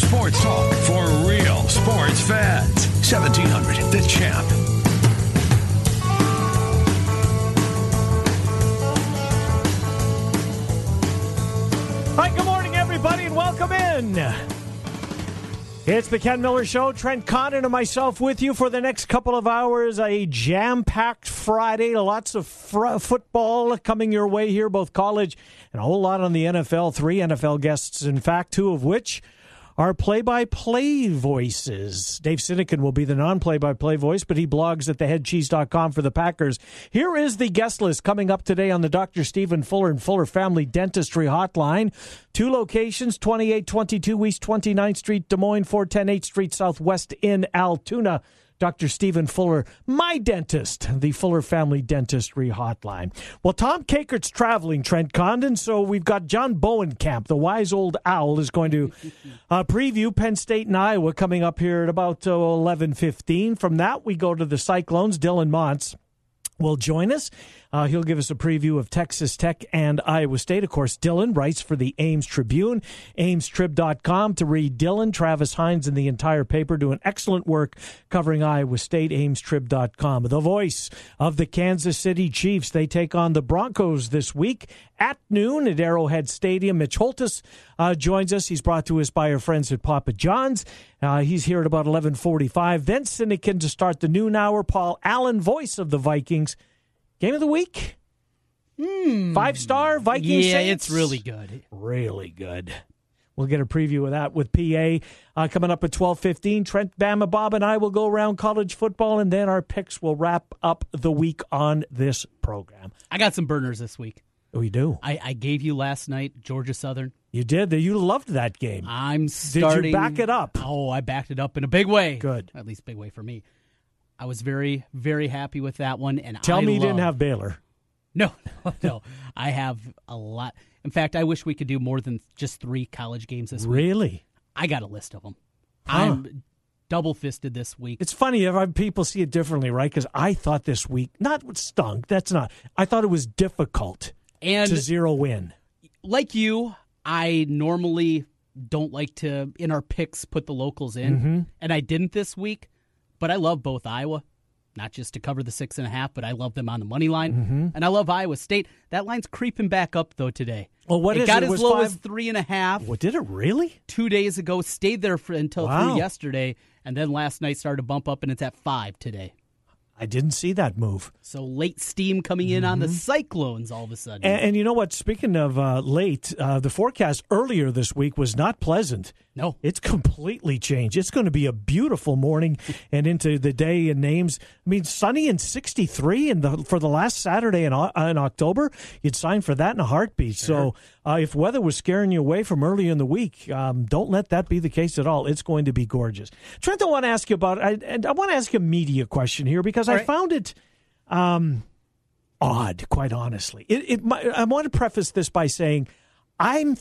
Sports talk for real sports fans. 1700, the champ. Hi, good morning, everybody, and welcome in. It's the Ken Miller Show. Trent Condon and myself with you for the next couple of hours. A jam packed Friday. Lots of fr- football coming your way here, both college and a whole lot on the NFL. Three NFL guests, in fact, two of which are play by play voices. Dave Sinekin will be the non play by play voice, but he blogs at theheadcheese.com for the Packers. Here is the guest list coming up today on the Dr. Stephen Fuller and Fuller Family Dentistry Hotline. Two locations 2822 East 29th Street, Des Moines, 410 8th Street Southwest in Altoona. Dr. Stephen Fuller, my dentist, the Fuller Family Dentistry Hotline. Well, Tom Kakert's traveling, Trent Condon, so we've got John Bohnenkamp, the wise old owl, is going to uh, preview Penn State and Iowa coming up here at about uh, 11.15. From that, we go to the Cyclones. Dylan Montz will join us. Uh, he'll give us a preview of Texas Tech and Iowa State. Of course, Dylan writes for the Ames Tribune, amestrib.com to read Dylan, Travis Hines, and the entire paper doing excellent work covering Iowa State, amestrib.com. The voice of the Kansas City Chiefs. They take on the Broncos this week at noon at Arrowhead Stadium. Mitch Holthus uh, joins us. He's brought to us by our friends at Papa John's. Uh, he's here at about 1145. Then Sinekin to start the noon hour. Paul Allen, voice of the Vikings. Game of the week? Five star Vikings. Yeah, Saints? it's really good. really good. We'll get a preview of that with PA uh, coming up at twelve fifteen. Trent Bama Bob and I will go around college football, and then our picks will wrap up the week on this program. I got some burners this week. We do. I, I gave you last night Georgia Southern. You did. You loved that game. I'm starting. Did you back it up? Oh, I backed it up in a big way. Good. At least big way for me. I was very very happy with that one. And Tell I me you didn't have Baylor. no no no. I have a lot. In fact, I wish we could do more than just three college games this week. Really? I got a list of them. Huh. I'm double fisted this week. It's funny if people see it differently, right? Because I thought this week, not what stunk. That's not. I thought it was difficult and to zero in. like you, I normally don't like to in our picks put the locals in, Mm-hmm. and I didn't this week. But I love both Iowa, not just to cover the six and a half, but I love them on the money line, Mm-hmm. and I love Iowa State. That line's creeping back up though today. Well, what it is got it? As was low five- as three and a half What did it really? two days ago. Stayed there for until Wow. three yesterday, and then last night started to bump up, and it's at five today. I didn't see that move. So late steam coming in on the Mm-hmm. Cyclones all of a sudden. And, and you know what? Speaking of uh, late, uh, the forecast earlier this week was not pleasant. No, It's completely changed. It's going to be a beautiful morning and into the day and names. I mean, sunny and 63 in the, for the last Saturday in, Au- in October. You'd sign for that in a heartbeat. So uh, if weather was scaring you away from early in the week, um, don't let that be the case at all. It's going to be gorgeous. Trent, I want to ask you about, I, and I want to ask a media question here because I right. found it um, odd, quite honestly. It, it, I want to preface this by saying I'm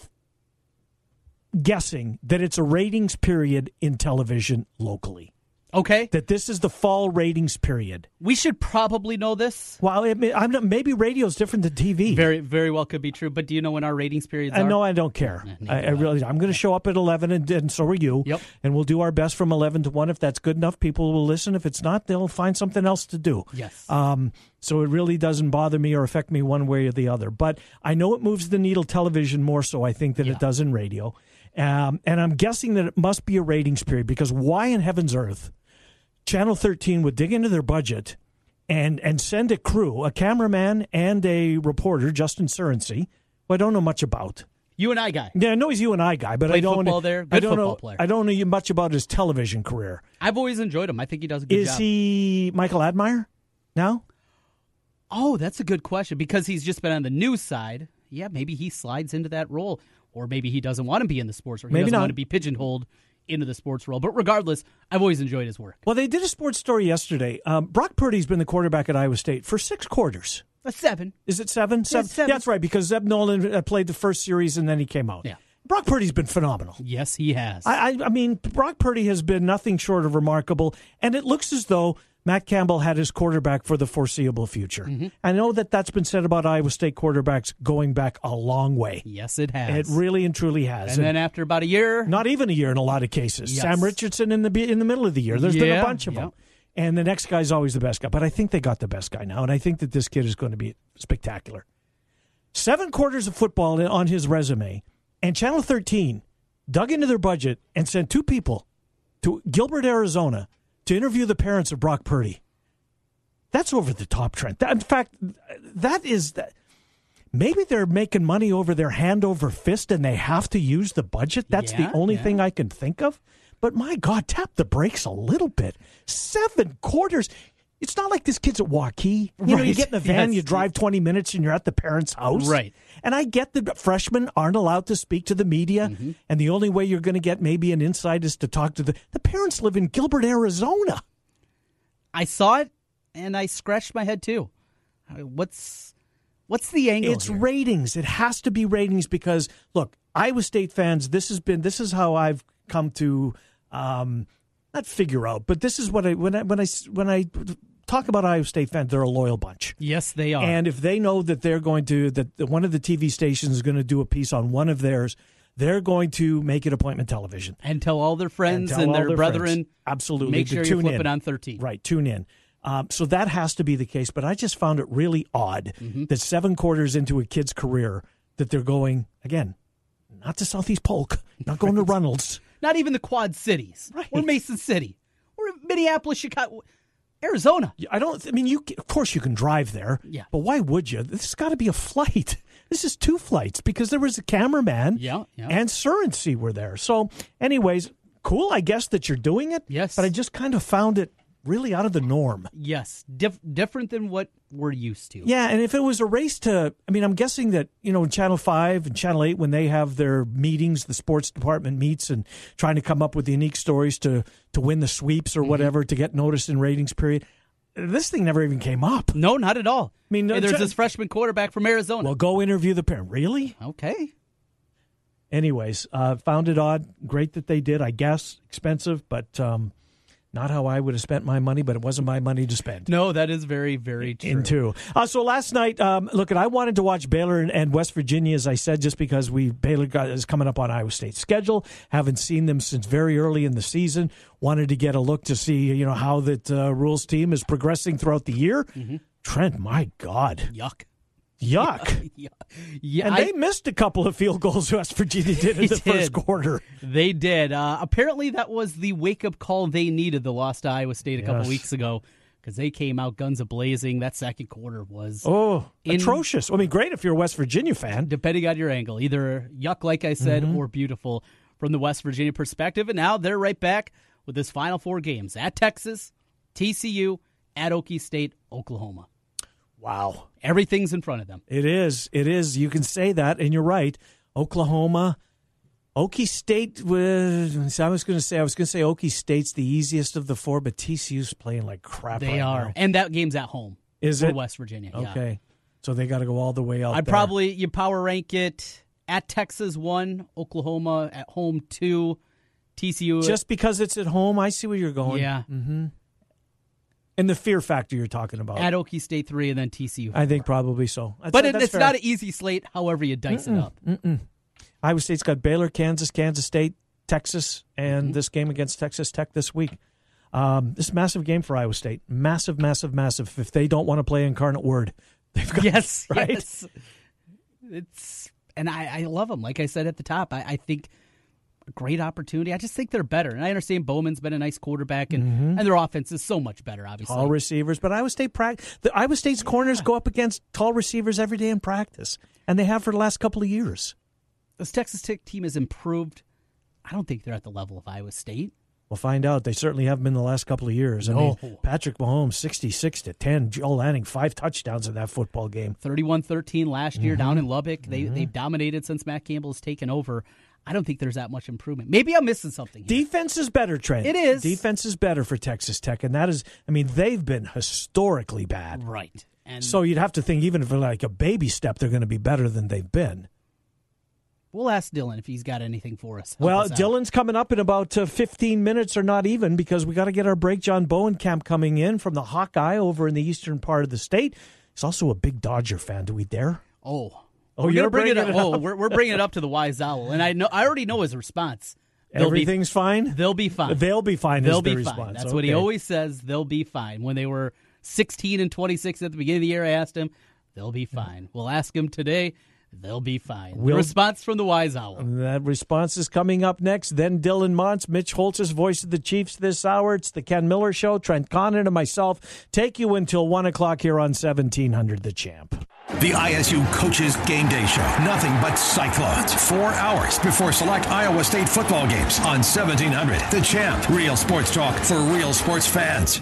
guessing that it's a ratings period in television locally. okay, That this is the fall ratings period. we should probably know this. Well, I mean, I'm not, maybe radio's different than TV. Very, very well could be true. But do you know when our ratings periods I are? know I don't care. I, I really, I'm going to show up at 11, and, and so are you. Yep. And we'll do our best from 11 to 1. If that's good enough, people will listen. If it's not, they'll find something else to do. Yes. Um, so it really doesn't bother me or affect me one way or the other. But I know it moves the needle television more so, I think, than Yeah. it does in radio. Um, and I'm guessing that it must be a ratings period because why in heaven's earth Channel 13 would dig into their budget and, and send a crew, a cameraman and a reporter, Justin Surrency, who I don't know much about. you and I guy. Yeah, I know he's you and I guy, but I don't football there. I Good don't football know. player. I don't know much about his television career. I've always enjoyed him. I think he does a good job. Is job. he Michael Admire now? Oh, that's a good question because he's just been on the news side. yeah, maybe he slides into that role, or maybe he doesn't want to be in the sports, or he Maybe doesn't not. want to be pigeonholed into the sports role. But regardless, I've always enjoyed his work. Well, they did a sports story yesterday. Um, Brock Purdy's been the quarterback at Iowa State for six quarters. A seven. Is it seven? seven? seven. Yeah, that's right, because Zeb Noland uh, played the first series and then he came out. Yeah. Brock Purdy's been phenomenal. Yes, he has. I, I, I mean, Brock Purdy has been nothing short of remarkable, and it looks as though Matt Campbell had his quarterback for the foreseeable future. Mm-hmm. I know that that's been said about Iowa State quarterbacks going back a long way. yes, it has. It really and truly has. and then after about a year, not even a year in a lot of cases. Yes. Sam Richardson in the in the middle of the year. There's been a bunch of yeah. them. And the next guy's always the best guy. But I think they got the best guy now, and I think that this kid is going to be spectacular. Seven quarters of football on his resume, and Channel 13 dug into their budget and sent two people to Gilbert, Arizona, to interview the parents of Brock Purdy. That's over the top, Trent. That, in fact, that is that. Maybe they're making money over their hand over fist and they have to use the budget. That's Yeah, the only yeah. thing I can think of. But my God, tap the brakes a little bit. Seven quarters. It's not like this kid's at Waukee. You know, you get in the van, Yes. you drive 20 minutes, and you're at the parents' house. Right. And I get that freshmen aren't allowed to speak to the media, Mm-hmm. and the only way you're going to get maybe an insight is to talk to the. The parents live in Gilbert, Arizona. I saw it and I scratched my head too. What's what's the angle? It's here? ratings. It has to be ratings because look, Iowa State fans. This has been. This is how I've come to um, not figure out, but this is what I when I when I when I talk about Iowa State fans. They're a loyal bunch. Yes, they are. And if they know that they're going to that one of the TV stations is going to do a piece on one of theirs, they're going to make it appointment television. and tell all their friends tell and, their, their brethren. friends. Absolutely. Make sure you flip in. it on 13. Right, tune in. Um, so that has to be the case. But I just found it really odd Mm-hmm. that seven quarters into a kid's career that they're going again, not to Southeast Polk, not going to Runnels. Not even the Quad Cities. Right. Or Mason City. Or Minneapolis, Chicago, Arizona. I don't. I mean, you of course you can drive there. Yeah. But why would you? This has got to be a flight. This is two flights because there was a cameraman. Yeah, yeah. And Surrency were there. So, anyways, cool. I guess that you're doing it. Yes. But I just kind of found it really out of the norm. Yes, dif- different than what we're used to. Yeah, and if it was a race to, I mean, I'm guessing that you know, Channel Five and Channel Eight, when they have their meetings, the sports department meets and trying to come up with unique stories to to win the sweeps Mm-hmm. or whatever to get noticed in ratings. Period. This thing never even came up. No, not at all. I mean, Hey, there's this freshman quarterback from Arizona. Well, go interview the parent. Really? okay. Anyways, uh, found it odd. Great that they did. I guess expensive, but um, not how I would have spent my money. But it wasn't my money to spend. No, that is very, very true. into. Uh, so last night, um, look, I wanted to watch Baylor and, and West Virginia, as I said, just because we Baylor got, is coming up on Iowa State's schedule. Haven't seen them since very early in the season. Wanted to get a look to see, you know, how that uh, Rhule's team is progressing throughout the year. Mm-hmm. Trent, my God, Yuck. Yuck! Yeah, yeah And I- they missed a couple of field goals. West Virginia did in the first quarter. They did. Uh, apparently, that was the wake up call they needed. The loss to Iowa State a couple weeks ago because they came out guns a blazing. That second quarter was, Oh, In- atrocious! I mean, great if you're a West Virginia fan. depending on your angle, either yuck, like I said, Mm-hmm. or beautiful from the West Virginia perspective. And now they're right back with this final four games at Texas, TCU, at Okie State, Oklahoma. Wow. Everything's in front of them. It is. It is. You can say that, and you're right. Oklahoma, Okie State uh, was. I was going to say. I was going to say Okie State's the easiest of the four, but TCU's playing like crap. They right are, now. and that game's at home. Is for it? West Virginia? yeah. Okay, so they got to go all the way out. I'd probably you power rank it at Texas one, Oklahoma at home two, TCU just because it's at home. I see where you're going. yeah mm-hmm. And the fear factor you're talking about. at Okie State three, and then TCU. I think probably so. That's- but it, it's fair. not an easy slate. However you dice it up. Iowa State's got Baylor, Kansas, Kansas State, Texas, and Mm-hmm. this game against Texas Tech this week. Um, this is a massive game for Iowa State. Massive, massive, massive. If they don't want to play incarnate word, they've got Yes, right. yes. It's and I, I love them. Like I said at the top, I, I think great opportunity. I just think they're better, and I understand Bowman's been a nice quarterback, and Mm-hmm. and their offense is so much better. Obviously, Tall receivers, but Iowa State practice. The Iowa State's corners go up against tall receivers every day in practice, and they have for the last couple of years. this Texas Tech team has improved. I don't think they're at the level of Iowa State. We'll find out. They certainly haven't been the last couple of years. I mean, Patrick Mahomes, 66 to 10. Joel Lanning, five touchdowns in that football game. 31-13 last year down Mm-hmm. in Lubbock. They they've dominated since Matt Campbell's taken over. I don't think there's that much improvement. Maybe I'm missing something. Here. Defense is better, Trent. It is. Defense is better for Texas Tech, and that is, I mean, they've been historically bad. right. And So you'd have to think, even for like a baby step, they're going to be better than they've been. we'll ask Dylan if he's got anything for us. Help Well, us. Dylan's coming up in about uh, 15 minutes or not even because we got to get our break. John Bohnenkamp coming in from the Hawkeye over in the eastern part of the state. He's also a big Dodger fan. Do we dare? Oh. Oh, we're you're gonna bring it up. bringing it Oh, up. we're, we're bringing it up to the wise owl, and I know I already know his response. They'll Everything's be, fine? They'll be fine. They'll be fine. They'll is the be response. fine. That's what he always says. They'll be fine. When they were 16 and 26 at the beginning of the year, I asked him, "They'll be fine." We'll ask him today. They'll be fine. We'll- response from the wise owl. That response is coming up next. Then Dylan Montz, Mitch Holthus voice of the Chiefs this hour. It's the Ken Miller Show. Trent Condon and myself take you until 1 o'clock here on 1700 The Champ. The ISU Coaches Game Day Show. Nothing but Cyclones. Four hours before select Iowa State football games on 1700. The Champ. Real sports talk for real sports fans.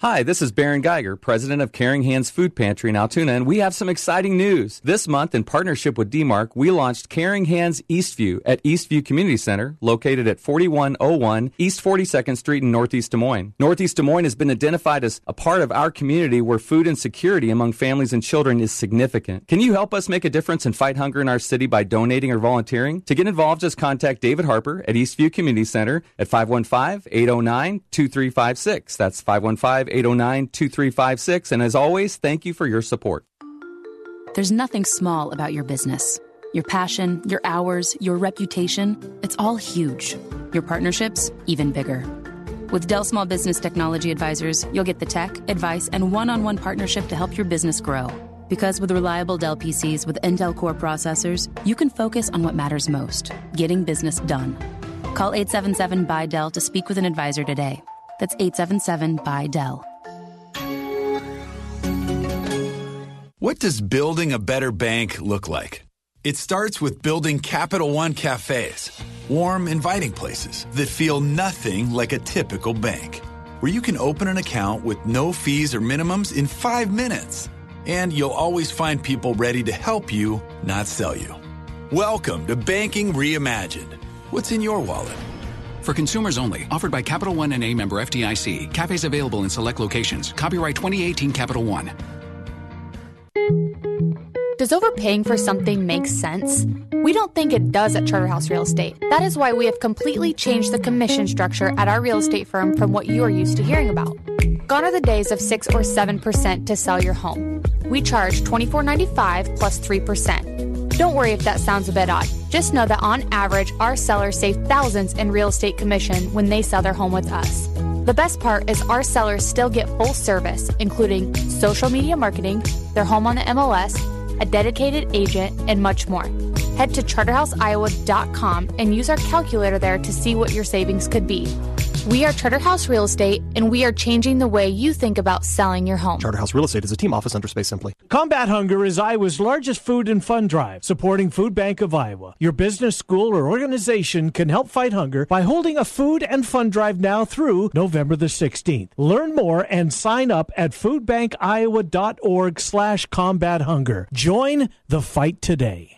Hi, this is Baron Geiger, president of Caring Hands Food Pantry in Altoona, and we have some exciting news. This month, in partnership with DMARC, we launched Caring Hands Eastview at Eastview Community Center, located at 4101 East 42nd Street in Northeast Des Moines. Northeast Des Moines has been identified as a part of our community where food insecurity among families and children is significant. Can you help us make a difference and fight hunger in our city by donating or volunteering? To get involved, just contact David Harper at Eastview Community Center at 515 809 2356. That's 515 809 2356. And as always, thank you for your support. There's nothing small about your business. Your passion, your hours, your reputation, it's all huge. Your partnerships, even bigger. With Dell Small Business Technology Advisors, you'll get the tech, advice, and one on one partnership to help your business grow. Because with reliable Dell PCs with Intel Core processors, you can focus on what matters most getting business done. Call 877 by Dell to speak with an advisor today. That's 877 by Dell. What does building a better bank look like? It starts with building Capital One cafes, warm, inviting places that feel nothing like a typical bank, where you can open an account with no fees or minimums in five minutes. And you'll always find people ready to help you, not sell you. Welcome to Banking Reimagined. What's in your wallet? For consumers only, offered by Capital One and a member FDIC. Cafes available in select locations. Copyright 2018 Capital One. Does overpaying for something make sense? We don't think it does at Charterhouse Real Estate. That is why we have completely changed the commission structure at our real estate firm from what you are used to hearing about. Gone are the days of 6 or 7% to sell your home. We charge $24.95 plus 3%. Don't worry if that sounds a bit odd. Just know that on average, our sellers save thousands in real estate commission when they sell their home with us. The best part is our sellers still get full service, including social media marketing, their home on the MLS, a dedicated agent, and much more. Head to charterhouseiowa.com and use our calculator there to see what your savings could be. We are Charterhouse Real Estate, and we are changing the way you think about selling your home. Charterhouse Real Estate is a team office under Space Simply. Combat Hunger is Iowa's largest food and fun drive, supporting Food Bank of Iowa. Your business, school, or organization can help fight hunger by holding a food and fun drive now through November the 16th. Learn more and sign up at foodbankiowa.org slash combat hunger. Join the fight today.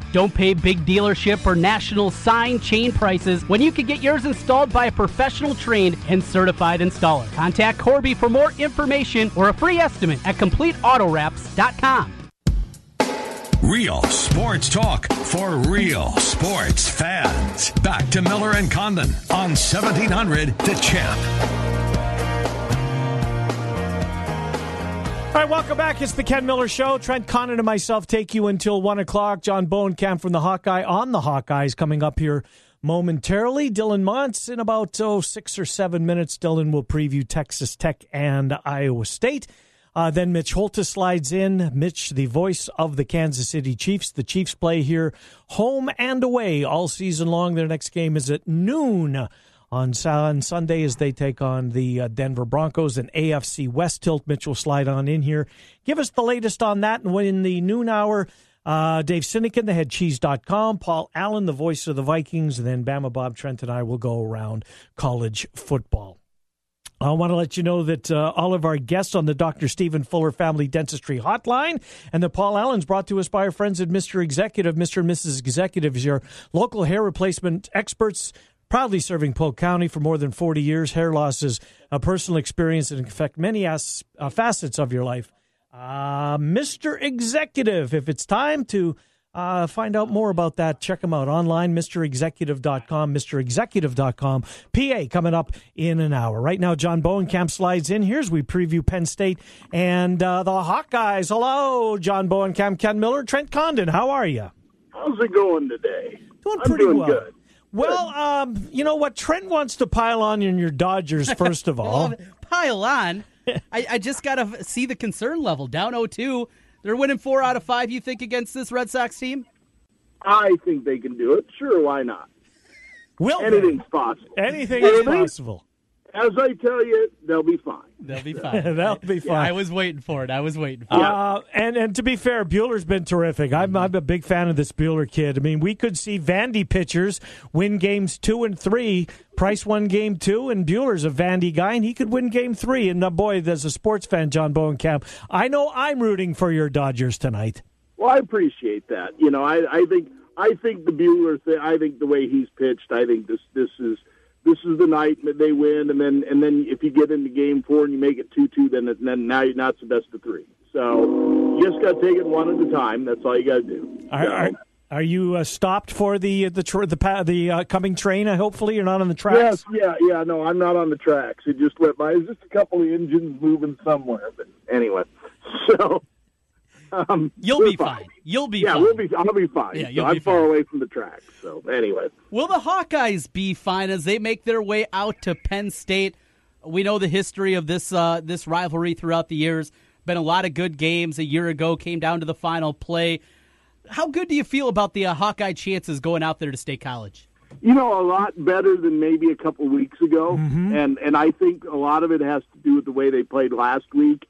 Don't pay big dealership or national sign chain prices when you can get yours installed by a professional trained and certified installer. Contact Corby for more information or a free estimate at CompleteAutoWraps.com. Real sports talk for real sports fans. Back to Miller and Condon on 1700 The Champ. All right, welcome back. It's the Ken Miller Show. Trent Condon and myself take you until 1 o'clock. John Bohnenkamp from the Hawkeye on the Hawkeyes coming up here momentarily. Dylan Montz in about oh, six or seven minutes. Dylan will preview Texas Tech and Iowa State. Uh, then Mitch Holthus slides in. Mitch, the voice of the Kansas City Chiefs. The Chiefs play here home and away all season long. Their next game is at noon on, on Sunday as they take on the uh, Denver Broncos and AFC West tilt. Mitchell slide on in here. Give us the latest on that. And in the noon hour, uh, Dave Sinekin, the headcheese.com, Paul Allen, the voice of the Vikings, and then Bama Bob Trent and I will go around college football. I want to let you know that uh, all of our guests on the Dr. Stephen Fuller Family Dentistry Hotline and the Paul Allen's brought to us by our friends at Mr. Executive. Mr. and Mrs. Executive is your local hair replacement experts Proudly serving Polk County for more than 40 years, hair loss is a personal experience that can affect many as, uh, facets of your life. Uh, Mr. Executive, if it's time to uh, find out more about that, check them out online, MrExecutive.com, MrExecutive.com. PA coming up in an hour. Right now, John Bohnenkamp slides in here as we preview Penn State and uh, the Hawkeyes. Hello, John Bohnenkamp, Ken Miller, Trent Condon. How are you? How's it going today? Doing I'm pretty doing well. good. Well, um, you know what? Trent wants to pile on in your Dodgers, first of all. Pile on. I, I just got to see the concern level. Down 0 2. They're winning four out of five, you think, against this Red Sox team? I think they can do it. Sure, why not? Will Anything's possible. Anything is possible. As I tell you, they'll be fine. They'll be fine. That'll be fine. I was waiting for it. I was waiting for it. Uh, and and to be fair, Buehler's been terrific. I'm I'm a big fan of this Buehler kid. I mean, we could see Vandy pitchers win games two and three. Price won game two, and Buehler's a Vandy guy, and he could win game three. And uh, boy, as a sports fan, John Bohnenkamp, I know I'm rooting for your Dodgers tonight. Well, I appreciate that. You know, I, I think I think the Buehler thing. I think the way he's pitched. I think this this is this is the night that they win, and then and then if you get into game four and you make it two two, then it- then now you're not the best of three. So you just got to take it one at a time. That's all you got to do. Are, So- are, are you uh, stopped for the the tr- the pa- the uh, coming train? Uh, hopefully, you're not on the tracks. Yes, yeah, yeah. No, I'm not on the tracks. It just went by. It's just a couple of engines moving somewhere. But anyway, so um, You'll be fine. You'll be yeah, fine. we'll be. I'll be fine. Yeah, you'll I'm be far away from the tracks. So anyway, Will the Hawkeyes be fine as they make their way out to Penn State? We know the history of this uh, this rivalry throughout the years. Been a lot of good games. A year ago, came down to the final play. How good do you feel about the uh, Hawkeye chances going out there to State College? you know, a lot better than maybe a couple weeks ago, and and I think a lot of it has to do with the way they played last week.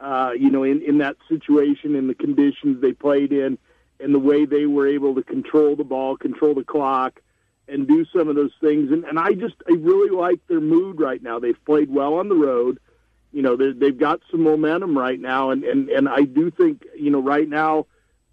Uh, you know, in in that situation, in the conditions they played in, and the way they were able to control the ball, control the clock, and do some of those things. And, and I just I really like their mood right now. They've played well on the road. You know, they've got some momentum right now, and and and I do think you know right now.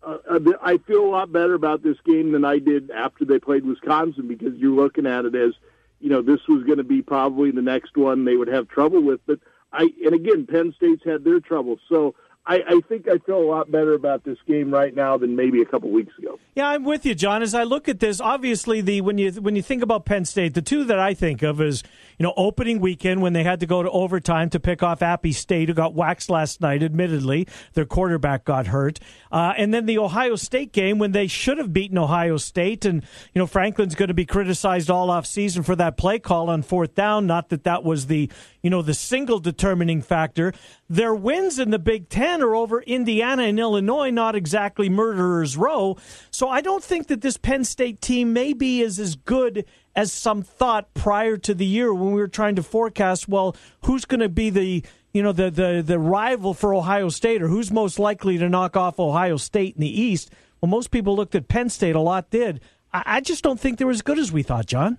Uh, I feel a lot better about this game than I did after they played Wisconsin because you're looking at it as, you know, this was going to be probably the next one they would have trouble with. But I, and again, Penn State's had their trouble. So I, I think I feel a lot better about this game right now than maybe a couple weeks ago. Yeah, I'm with you, John. As I look at this, obviously the when you when you think about Penn State, the two that I think of is you know opening weekend when they had to go to overtime to pick off Appy State, who got waxed last night. Admittedly, their quarterback got hurt, uh, and then the Ohio State game when they should have beaten Ohio State, and you know Franklin's going to be criticized all off season for that play call on fourth down. Not that that was the you know the single determining factor. Their wins in the Big Ten are over Indiana and Illinois, not exactly murderers row. So I don't think that this Penn State team maybe is as good as some thought prior to the year when we were trying to forecast. Well, who's going to be the you know the, the the rival for Ohio State or who's most likely to knock off Ohio State in the East? Well, most people looked at Penn State. A lot did. I, I just don't think they're as good as we thought, John.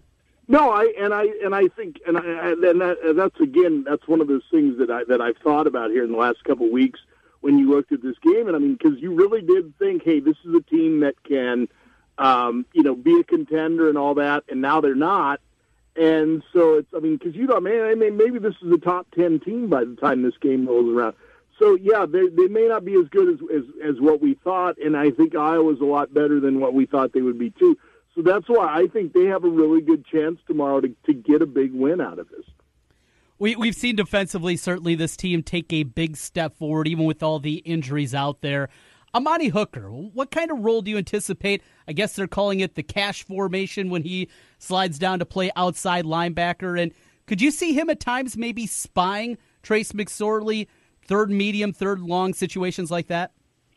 No, I and I and I think and I, and that, that's again that's one of those things that I that I've thought about here in the last couple of weeks when you looked at this game, and I mean because you really did think, hey, this is a team that can, um, you know, be a contender and all that, and now they're not, and so it's I mean because you thought, man, I mean maybe this is a top ten team by the time this game rolls around. So yeah, they they may not be as good as as, as what we thought, and I think Iowa's a lot better than what we thought they would be too. So that's why I think they have a really good chance tomorrow to, to get a big win out of this. We, we've seen defensively, certainly, this team take a big step forward, even with all the injuries out there. Amani Hooker, what kind of role do you anticipate? I guess they're calling it the cash formation when he slides down to play outside linebacker. And could you see him at times maybe spying Trace McSorley, third medium, third long situations like that?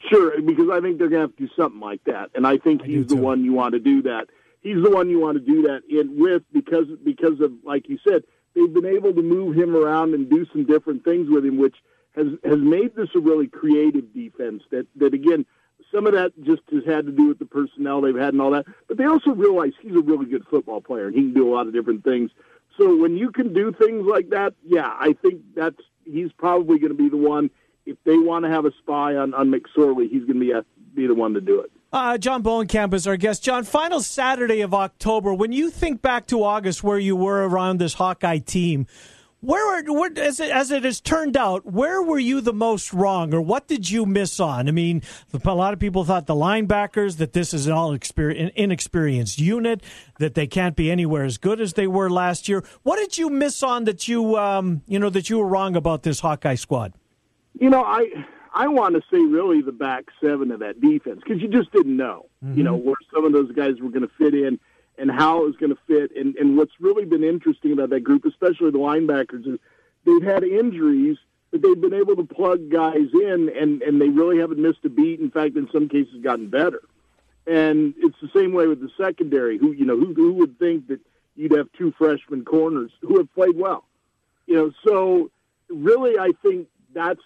Sure, because I think they're going to have to do something like that, and I think I he's the one you want to do that. He's the one you want to do that in with because because of like you said, they've been able to move him around and do some different things with him, which has has made this a really creative defense. That that again, some of that just has had to do with the personnel they've had and all that, but they also realize he's a really good football player and he can do a lot of different things. So when you can do things like that, yeah, I think that's he's probably going to be the one if they want to have a spy on, on McSorley, he's going to be, a, be the one to do it. Uh, John Bohnenkamp is our guest. John, final Saturday of October. When you think back to August, where you were around this Hawkeye team, where, where as, it, as it has turned out, where were you the most wrong, or what did you miss on? I mean, a lot of people thought the linebackers that this is an all inexperienced unit, that they can't be anywhere as good as they were last year. What did you miss on that you um, you know that you were wrong about this Hawkeye squad? You know, I I want to say really the back seven of that defense because you just didn't know, mm-hmm. you know, where some of those guys were going to fit in and how it was going to fit. And and what's really been interesting about that group, especially the linebackers, is they've had injuries, but they've been able to plug guys in, and and they really haven't missed a beat. In fact, in some cases, gotten better. And it's the same way with the secondary. Who you know who who would think that you'd have two freshman corners who have played well, you know? So really, I think that's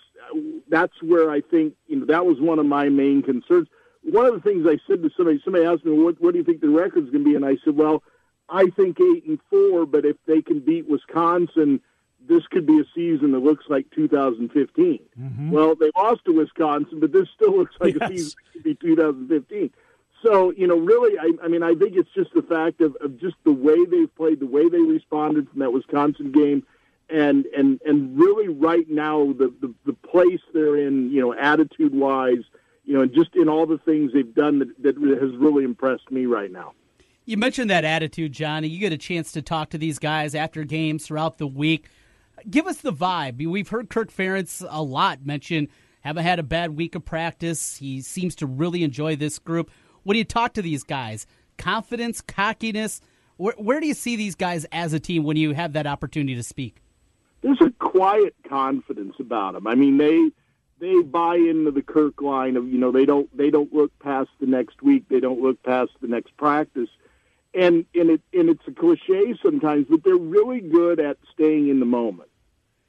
that's where I think you know that was one of my main concerns. One of the things I said to somebody, somebody asked me, "What, what do you think the record's going to be?" And I said, "Well, I think eight and four, but if they can beat Wisconsin, this could be a season that looks like 2015." Mm-hmm. Well, they lost to Wisconsin, but this still looks like yes. a season that could be 2015. So, you know, really, I, I mean, I think it's just the fact of, of just the way they've played, the way they responded from that Wisconsin game and and and really right now the the, the place they're in, you know, attitude wise, you know, just in all the things they've done that, that has really impressed me right now. You mentioned that attitude, Johnny. You get a chance to talk to these guys after games throughout the week. Give us the vibe. We've heard Kirk Ferentz a lot mention haven't had a bad week of practice. He seems to really enjoy this group. When do you talk to these guys, confidence, cockiness, where, where do you see these guys as a team when you have that opportunity to speak? There's a quiet confidence about them. I mean, they they buy into the Kirk line of you know they don't they don't look past the next week, they don't look past the next practice, and and it and it's a cliche sometimes, but they're really good at staying in the moment,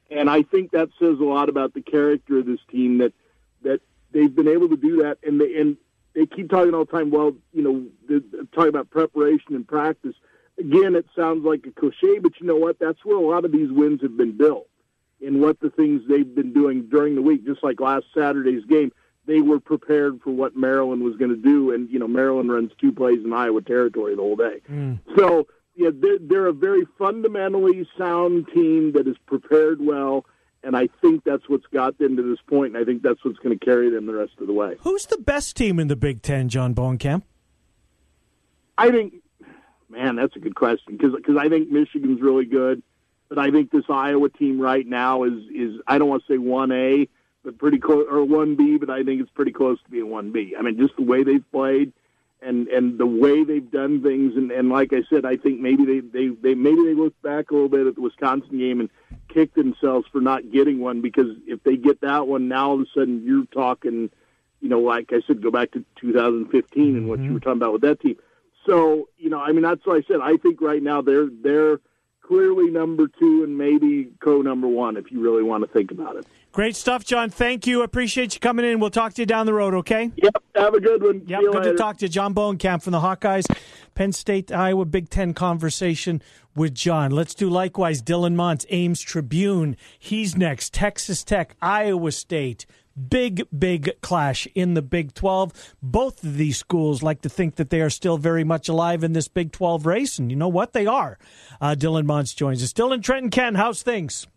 and I think that says a lot about the character of this team that that they've been able to do that, and they and they keep talking all the time. Well, you know, talking about preparation and practice again, it sounds like a cliche, but you know what? That's where a lot of these wins have been built in what the things they've been doing during the week. Just like last Saturday's game, they were prepared for what Maryland was going to do, and you know Maryland runs two plays in Iowa territory the whole day. Mm. So yeah, they're, they're a very fundamentally sound team that is prepared well. And I think that's what's got them to this point, and I think that's what's going to carry them the rest of the way. Who's the best team in the Big Ten, John Bohnenkamp? I think, man, that's a good question because I think Michigan's really good, but I think this Iowa team right now is is I don't want to say one A, but pretty close or one B, but I think it's pretty close to being one B. I mean, just the way they've played and and the way they've done things, and and like I said, I think maybe they they they maybe they look back a little bit at the Wisconsin game and kick themselves for not getting one because if they get that one, now all of a sudden you're talking, you know, like I said, go back to 2015 and what you were mm-hmm. talking about with that team. So, you know, I mean, that's what I said. I think right now they're they're clearly number two and maybe co number one if you really want to think about it. Great stuff, John. Thank you. Appreciate you coming in. We'll talk to you down the road, okay? Yep. Have a good one. Yep. Good later. to talk to you. John Bohnenkamp from the Hawkeyes. Penn State, Iowa Big Ten conversation with John. Let's do likewise. Dylan Montz, Ames Tribune. He's next. Texas Tech, Iowa State. Big, big clash in the Big 12. Both of these schools like to think that they are still very much alive in this Big 12 race, and you know what? They are. Uh, Dylan Montz joins us. Dylan Trenton Ken, how's things?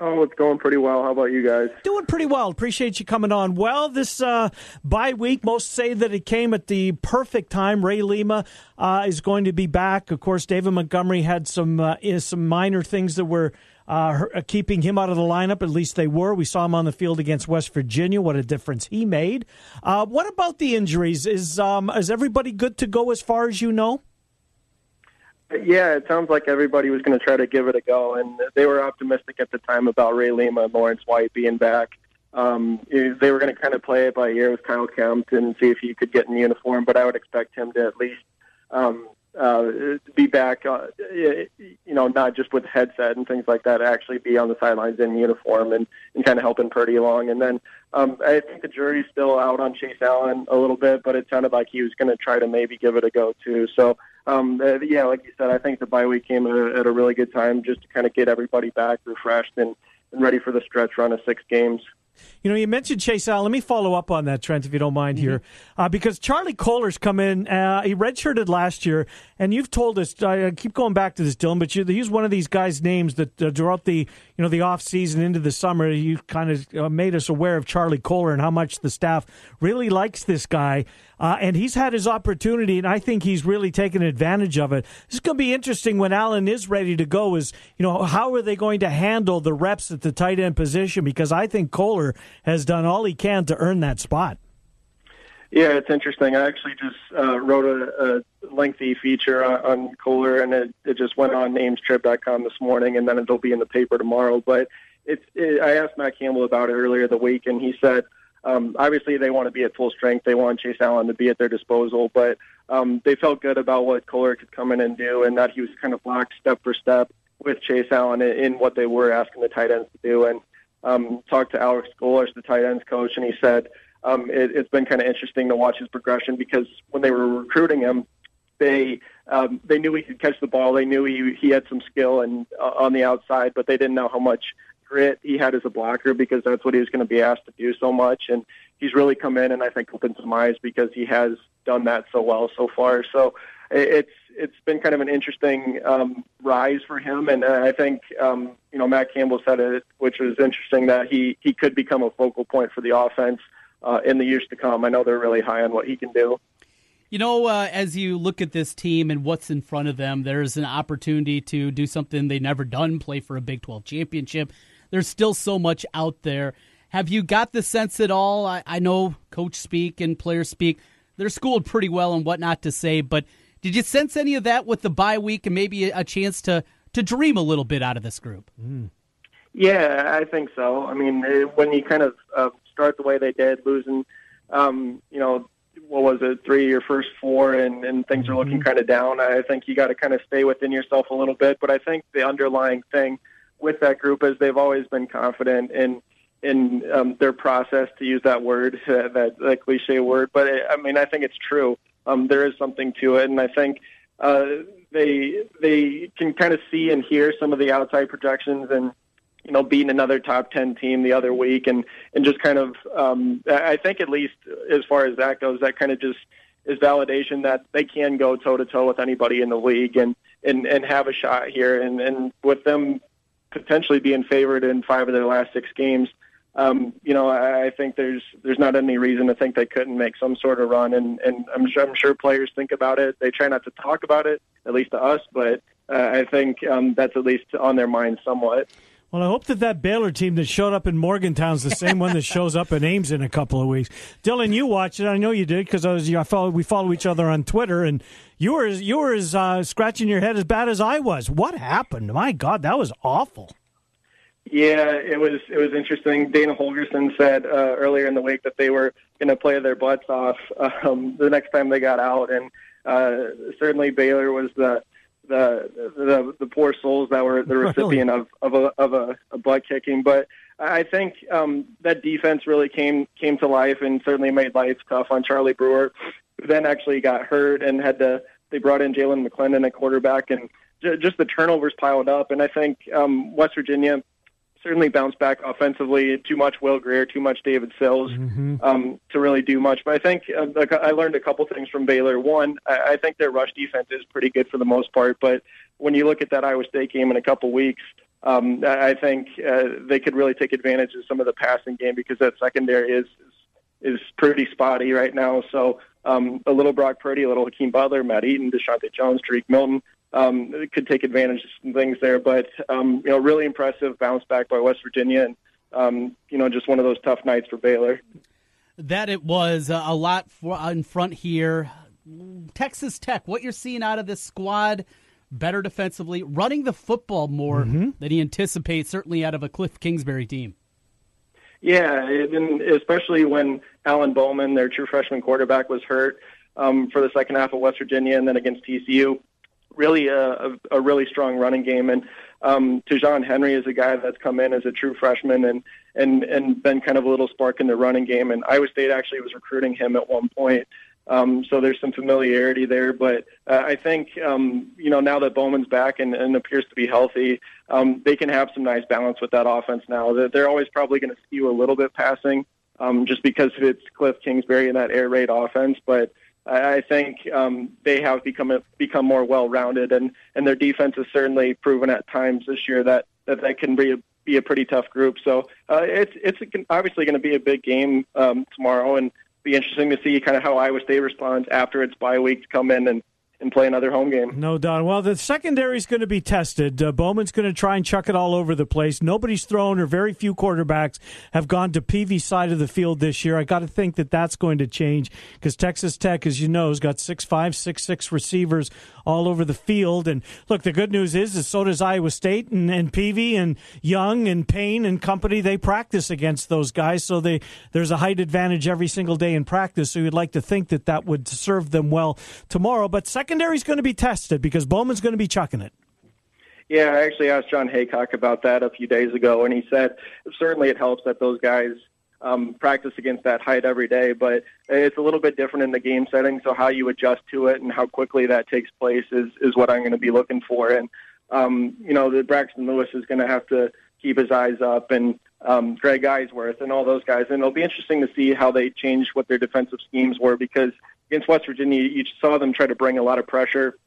Oh, it's going pretty well. How about you guys? Doing pretty well. Appreciate you coming on. Well, this uh, bye week, most say that it came at the perfect time. Ray Lima uh, is going to be back. Of course, David Montgomery had some uh, some minor things that were uh, keeping him out of the lineup. At least they were. We saw him on the field against West Virginia. What a difference he made. Uh, what about the injuries? Is um, is everybody good to go as far as you know? Yeah, it sounds like everybody was going to try to give it a go, and they were optimistic at the time about Ray Lima and Lawrence White being back. Um, they were going to kind of play it by ear with Kyle Kempt and see if he could get in uniform, but I would expect him to at least um, uh, be back, uh, you know, not just with headset and things like that, actually be on the sidelines in uniform and, and kind of helping Purdy along. And then um, I think the jury's still out on Chase Allen a little bit, but it sounded like he was going to try to maybe give it a go too. So, um, uh, yeah, like you said, I think the bye week came at a, at a really good time just to kind of get everybody back refreshed and, and ready for the stretch run of six games. You know, you mentioned Chase Allen. Let me follow up on that, Trent, if you don't mind here, uh, because Charlie Kolar's come in. Uh, he redshirted last year, and you've told us. I keep going back to this, Dylan, but you, he's one of these guys' names that uh, throughout the you know the off season into the summer, you kind of uh, made us aware of Charlie Kolar and how much the staff really likes this guy. Uh, and he's had his opportunity, and I think he's really taken advantage of it. This is going to be interesting when Allen is ready to go. Is you know how are they going to handle the reps at the tight end position? Because I think Kolar has done all he can to earn that spot. Yeah, it's interesting. I actually just uh, wrote a, a lengthy feature on, on Kolar, and it, it just went on amestrib.com this morning, and then it'll be in the paper tomorrow. But it's it, I asked Matt Campbell about it earlier the week, and he said um, obviously they want to be at full strength. They want Chase Allen to be at their disposal, but um, they felt good about what Kolar could come in and do, and that he was kind of locked step for step with Chase Allen in, what they were asking the tight ends to do. And um, talked to Alex Golesh, the tight ends coach, and he said um, it, it's been kind of interesting to watch his progression because when they were recruiting him, they um, they knew he could catch the ball. They knew he he had some skill and uh, on the outside, but they didn't know how much grit he had as a blocker because that's what he was going to be asked to do so much. And he's really come in and I think opened some eyes because he has done that so well so far. So it's it's been kind of an interesting um, rise for him, and uh, I think um, you know Matt Campbell said it, which was interesting that he he could become a focal point for the offense uh, in the years to come. I know they're really high on what he can do. You know, uh, as you look at this team and what's in front of them, there's an opportunity to do something they've never done, play for a Big 12 championship. There's still so much out there. Have you got the sense at all? I, I know coach speak and players speak. They're schooled pretty well on what not to say, but did you sense any of that with the bye week and maybe a chance to, to dream a little bit out of this group? Mm. Yeah, I think so. I mean, when you kind of uh, start the way they did, losing, um, you know, what was it, three your first four, and, and things are looking kind of down. I think you got to kind of stay within yourself a little bit. But I think the underlying thing with that group is they've always been confident in in um, their process, to use that word, that, that cliche word. But I mean, I think it's true. Um, there is something to it, and I think uh, they they can kind of see and hear some of the outside projections and you know beating another top 10 team the other week and and just kind of um I think at least as far as that goes that kind of just is validation that they can go toe to toe with anybody in the league and and and have a shot here and and with them potentially being favored in five of their last six games um, you know, I, I think there's there's not any reason to think they couldn't make some sort of run, and and I'm sure I'm sure players think about it. They try not to talk about it, at least to us, but uh, I think um, that's at least on their mind somewhat. Well, I hope that that Baylor team that showed up in Morgantown's the same one that shows up in Ames in a couple of weeks. Dylan, you watched it. I know you did because I was. I follow. We follow each other on Twitter, and you were you were as uh, scratching your head as bad as I was. What happened? My God, that was awful. Yeah, it was it was interesting. Dana Holgorsen said uh, earlier in the week that they were going to play their butts off um, the next time they got out, and uh, certainly Baylor was the the the, the poor souls that were the recipient of of a of a, a butt kicking. But I think um, that defense really came came to life and certainly made life tough on Charlie Brewer, who then actually got hurt and had to. They brought in Jalen McClendon at quarterback, and just the turnovers piled up. And I think um, West Virginia certainly bounced back offensively. Too much Will Grier, too much David Sills mm-hmm. um, to really do much. But I think uh, I learned a couple things from Baylor. One, I, I think their rush defense is pretty good for the most part. But when you look at that Iowa State game in a couple weeks, um, I think uh, they could really take advantage of some of the passing game because that secondary is is, pretty spotty right now. So um, a little Brock Purdy, a little Hakeem Butler, Matt Eaton, Deshaunte Jones, Tarique Milton um, could take advantage of some things there. But um, you know, really impressive bounce back by West Virginia, and um, you know, just one of those tough nights for Baylor. That it was uh, a lot for, in front here. Texas Tech, what you're seeing out of this squad, better defensively, running the football more mm-hmm. than he anticipates, certainly out of a Cliff Kingsbury team. Yeah, and especially when Alan Bowman, their true freshman quarterback, was hurt um, for the second half of West Virginia, and then against TCU really a, a, a really strong running game. And um, Ta'Zhawn Henry is a guy that's come in as a true freshman and and and been kind of a little spark in the running game. And Iowa State actually was recruiting him at one point. Um, so there's some familiarity there, but uh, I think um, you know now that Bowman's back and, and appears to be healthy, um, they can have some nice balance with that offense. Now they're, they're always probably going to skew a little bit passing, um, just because it's Cliff Kingsbury and that air raid offense. But I think um, they have become become more well rounded, and and their defense has certainly proven at times this year that that they can be a, be a pretty tough group. So uh, it's it's obviously going to be a big game um, tomorrow, and be interesting to see kind of how Iowa State responds after its bye week to come in and and play another home game. No doubt. Well, the secondary is going to be tested. Uh, Bowman's going to try and chuck it all over the place. Nobody's thrown, or very few quarterbacks have gone to Peavy's side of the field this year. I got to think that that's going to change because Texas Tech, as you know, has got six five, six six receivers all over the field. And look, the good news is, is so does Iowa State and, and Peavy and Young and Payne and company. They practice against those guys, so they there's a height advantage every single day in practice. So you'd like to think that that would serve them well tomorrow. But second secondary's going to be tested because Bowman's going to be chucking it. Yeah, I actually asked Jon Heacock about that a few days ago, and he said certainly it helps that those guys um, practice against that height every day, but it's a little bit different in the game setting. So how you adjust to it and how quickly that takes place is is what I'm going to be looking for. And um, you know, the Braxton Lewis is going to have to keep his eyes up, and um, Greg Eisworth and all those guys. And it'll be interesting to see how they change what their defensive schemes were because against West Virginia, you saw them try to bring a lot of pressure,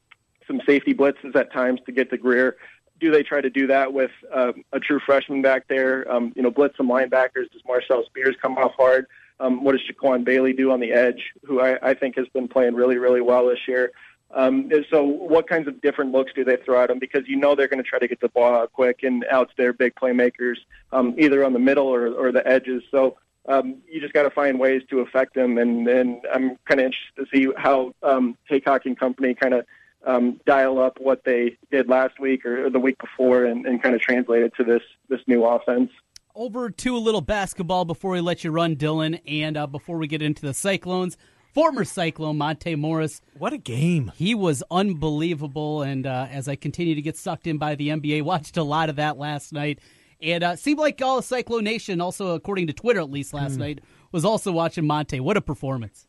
some safety blitzes at times to get to Grier. Do they try to do that with uh, a true freshman back there? Um, you know, blitz some linebackers. Does Marcel Spears come off hard? Um, what does Jaquan Bailey do on the edge, who I, I think has been playing really, really well this year? Um, so what kinds of different looks do they throw at them? Because you know they're going to try to get the ball out quick and out to their big playmakers, um, either on the middle or, or the edges. So um, you just got to find ways to affect them. And, and I'm kind of interested to see how um, Heacock and company kind of um, dial up what they did last week or, or the week before and, and kind of translate it to this this new offense. Over to a little basketball before we let you run, Dylan, and uh, before we get into the Cyclones. Former Cyclone Monte Morris. What a game. He was unbelievable. And uh, as I continue to get sucked in by the NBA, watched a lot of that last night. And uh, seemed like all of Cyclone Nation, also according to Twitter at least last mm. night, was also watching Monte. What a performance!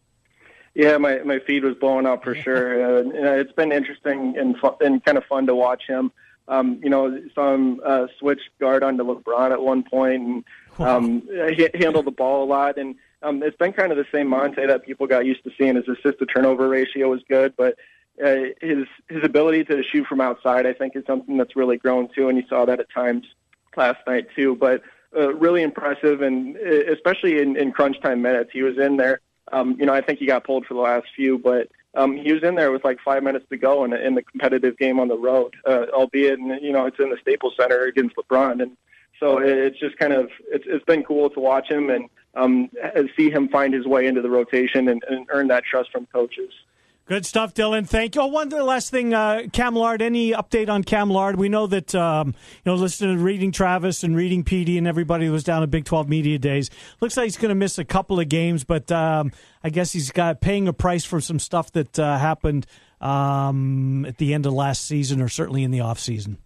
Yeah, my my feed was blowing up for sure. Uh, it's been interesting and fun, and kind of fun to watch him. Um, you know, saw him uh, switch guard onto LeBron at one point and um, he handle the ball a lot. And um, it's been kind of the same Monte that people got used to seeing. His assist to turnover ratio was good, but uh, his his ability to shoot from outside, I think, is something that's really grown too. And you saw that at times last night too. But uh, really impressive, and uh, especially in, in crunch time minutes, he was in there. Um, you know, I think he got pulled for the last few, but um, he was in there with like five minutes to go in, in the competitive game on the road, uh, albeit, you know, it's in the Staples Center against LeBron. And so it's just kind of, it's, it's been cool to watch him and um, see him find his way into the rotation and, and earn that trust from coaches. Good stuff, Dylan. Thank you. Oh, one last thing, uh, Cam Lard. Any update on Cam Lard? We know that um, you know, listening to reading Travis and reading PD and everybody who was down at Big Twelve Media Days. Looks like he's going to miss a couple of games, but um, I guess he's got paying a price for some stuff that uh, happened um, at the end of last season, or certainly in the off season.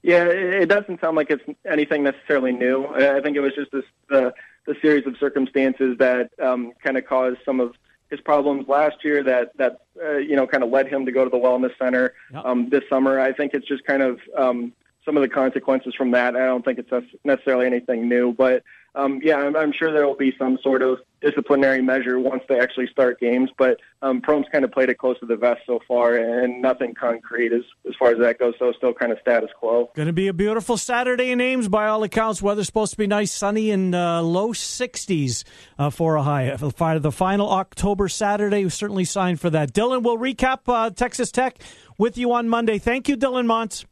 Yeah, it doesn't sound like it's anything necessarily new. I think it was just this the the series of circumstances that um, kind of caused some of his problems last year that that uh, you know kind of led him to go to the wellness center yep. um, this summer. I think it's just kind of um, some of the consequences from that. I don't think it's necessarily anything new, but um, yeah, I'm, I'm sure there will be some sort of disciplinary measure once they actually start games. But um, kind of played it close to the vest so far, and nothing concrete as as far as that goes. So still kind of status quo. Going to be a beautiful Saturday in Ames by all accounts. Weather's supposed to be nice, sunny, and uh, low 60s uh, for a high. The final October Saturday, certainly signed for that. Dylan, we'll recap uh, Texas Tech with you on Monday. Thank you, Dylan Montz.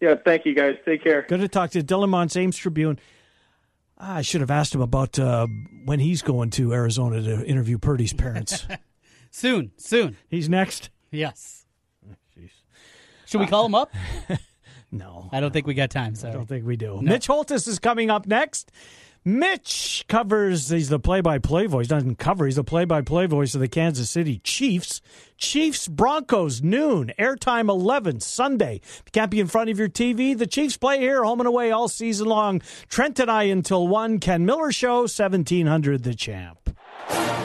Yeah, thank you guys. Take care. Good to talk to you. Dylan Montz, Ames Tribune. I should have asked him about uh, when he's going to Arizona to interview Purdy's parents. soon, soon. He's next. Yes. Should we call him up? no, I don't think we got time. So I don't think we do. No. Mitch Holthus is coming up next. Mitch covers, he's the play by play voice. Doesn't cover, he's the play by play voice of the Kansas City Chiefs. Chiefs Broncos, noon, airtime 11, Sunday. Can't be in front of your TV, the Chiefs play here, home and away all season long. Trent and I until 1. Ken Miller Show, 1700 The Champ.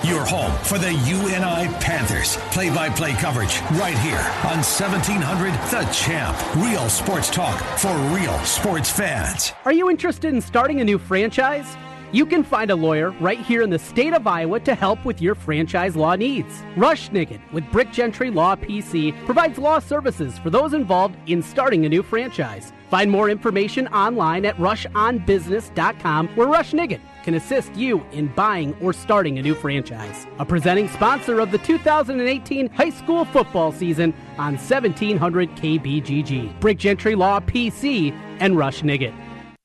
Your home for the UNI Panthers. Play by play coverage right here on 1700 The Champ. Real sports talk for real sports fans. Are you interested in starting a new franchise? You can find a lawyer right here in the state of Iowa to help with your franchise law needs. Rush Nigut with Brick Gentry Law PC provides law services for those involved in starting a new franchise. Find more information online at rushonbusiness.com where Rush Nigut can assist you in buying or starting a new franchise. A presenting sponsor of the 2018 high school football season on 1700 KBGG. Brick Gentry Law PC and Rush Nigut.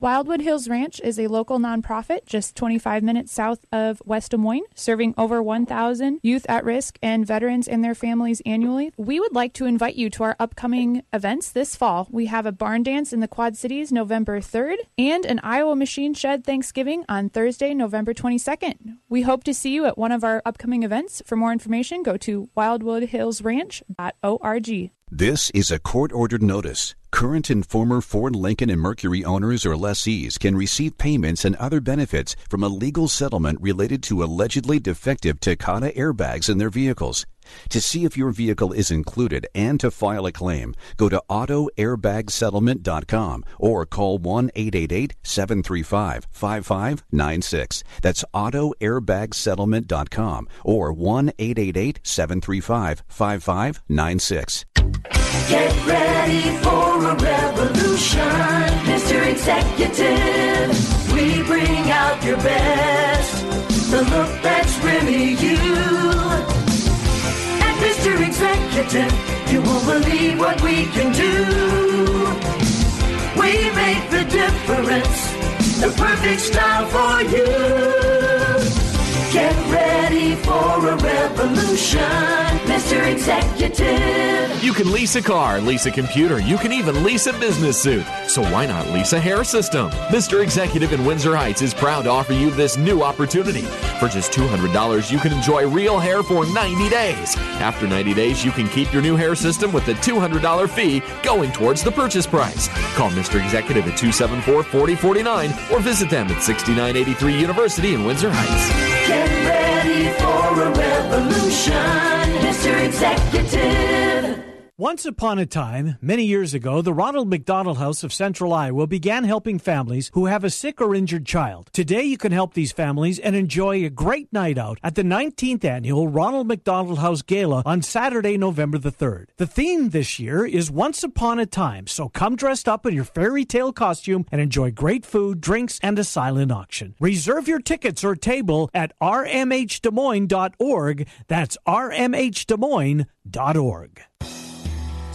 Wildwood Hills Ranch is a local nonprofit just 25 minutes south of West Des Moines, serving over 1,000 youth at risk and veterans and their families annually. We would like to invite you to our upcoming events this fall. We have a barn dance in the Quad Cities November 3rd and an Iowa Machine Shed Thanksgiving on Thursday, November 22nd. We hope to see you at one of our upcoming events. For more information, go to wildwoodhillsranch.org. This is a court ordered notice. Current and former Ford, Lincoln, and Mercury owners or lessees can receive payments and other benefits from a legal settlement related to allegedly defective Takata airbags in their vehicles. To see if your vehicle is included and to file a claim, go to autoairbagsettlement.com or call 1 888 735 5596. That's autoairbagsettlement.com or 1 888 735 5596. Get ready for a revolution, Mr. Executive. We bring out your best, the look that's really you. And Mr. Executive, you won't believe what we can do. We make the difference, the perfect style for you. Get ready for a revolution, Mr. Executive. You can lease a car, lease a computer, you can even lease a business suit. So why not lease a hair system? Mr. Executive in Windsor Heights is proud to offer you this new opportunity. For just $200, you can enjoy real hair for 90 days. After 90 days, you can keep your new hair system with the $200 fee going towards the purchase price. Call Mr. Executive at 274 4049 or visit them at 6983 University in Windsor Heights. Get ready for a revolution, Mr. Executive. Once upon a time, many years ago, the Ronald McDonald House of Central Iowa began helping families who have a sick or injured child. Today, you can help these families and enjoy a great night out at the 19th annual Ronald McDonald House Gala on Saturday, November the 3rd. The theme this year is Once Upon a Time, so come dressed up in your fairy tale costume and enjoy great food, drinks, and a silent auction. Reserve your tickets or table at rmhdesmoines.org. That's rmhdesmoines.org.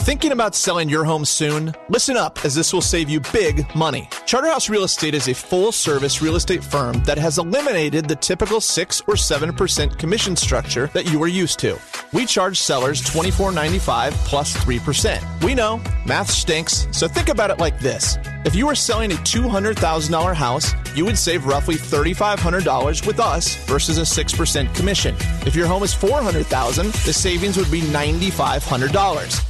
Thinking about selling your home soon? Listen up, as this will save you big money. Charterhouse Real Estate is a full service real estate firm that has eliminated the typical 6 or 7% commission structure that you are used to. We charge sellers $24.95 plus 3%. We know, math stinks, so think about it like this. If you were selling a $200,000 house, you would save roughly $3,500 with us versus a 6% commission. If your home is 400,000, the savings would be $9,500.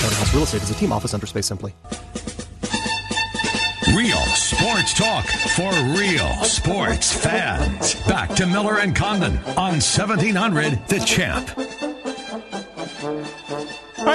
Charterhouse Real Estate is a team office under Space Simply. Real sports talk for real sports fans. Back to Miller and Condon on 1700 The Champ.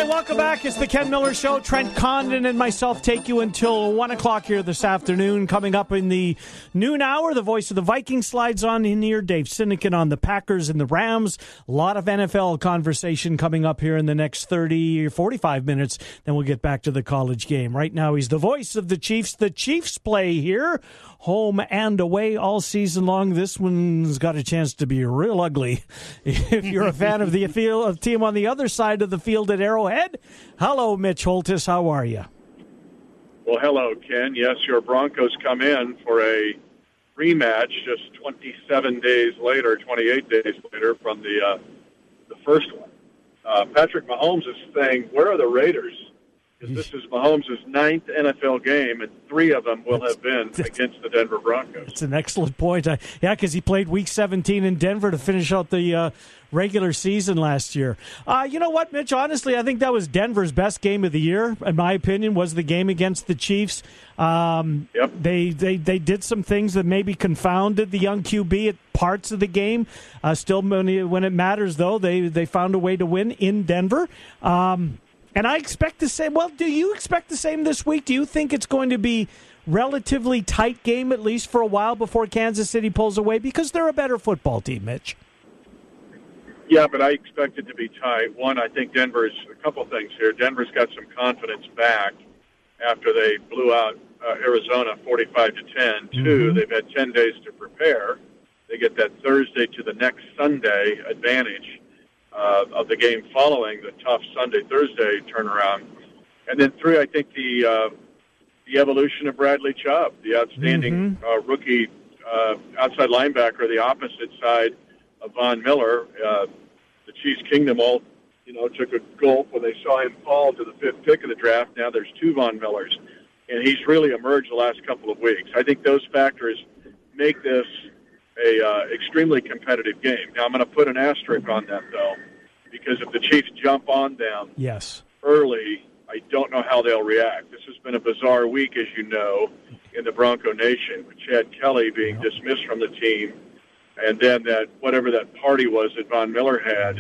Right, welcome back. It's the Ken Miller Show. Trent Condon and myself take you until 1 o'clock here this afternoon. Coming up in the noon hour, the voice of the Vikings slides on in here. Dave Sinekin on the Packers and the Rams. A lot of NFL conversation coming up here in the next 30 or 45 minutes. Then we'll get back to the college game. Right now, he's the voice of the Chiefs. The Chiefs play here home and away all season long. This one's got a chance to be real ugly. If you're a fan of the field, of team on the other side of the field at Arrowhead, hello, Mitch Holthus. How are you? Well, hello, Ken. Yes, your Broncos come in for a rematch just 27 days later, 28 days later from the uh, the first one. Uh, Patrick Mahomes is saying, "Where are the Raiders?" Because this is Mahomes' ninth NFL game, and three of them will have been against the Denver Broncos. It's an excellent point. I, yeah, because he played Week 17 in Denver to finish out the uh, regular season last year. Uh, you know what, Mitch? Honestly, I think that was Denver's best game of the year, in my opinion. Was the game against the Chiefs? Um, yep. They they they did some things that maybe confounded the young QB at parts of the game. Uh, still, when it, when it matters, though, they they found a way to win in Denver. Um, and I expect the same. Well, do you expect the same this week? Do you think it's going to be relatively tight game at least for a while before Kansas City pulls away because they're a better football team, Mitch? Yeah, but I expect it to be tight. One, I think Denver's a couple things here. Denver's got some confidence back after they blew out uh, Arizona 45 to 10. Mm-hmm. 2 they've had 10 days to prepare. They get that Thursday to the next Sunday advantage. Uh, of the game following the tough Sunday Thursday turnaround, and then three, I think the uh, the evolution of Bradley Chubb, the outstanding uh, rookie uh, outside linebacker, the opposite side of Von Miller. Uh, the Chiefs Kingdom all you know took a gulp when they saw him fall to the fifth pick of the draft. Now there's two Von Millers, and he's really emerged the last couple of weeks. I think those factors make this a uh, extremely competitive game. Now I'm going to put an asterisk on that though, because if the Chiefs jump on them Yes. early, I don't know how they'll react. This has been a bizarre week, as you know, in the Bronco Nation, with Chad Kelly being dismissed from the team, and then that whatever that party was that Von Miller had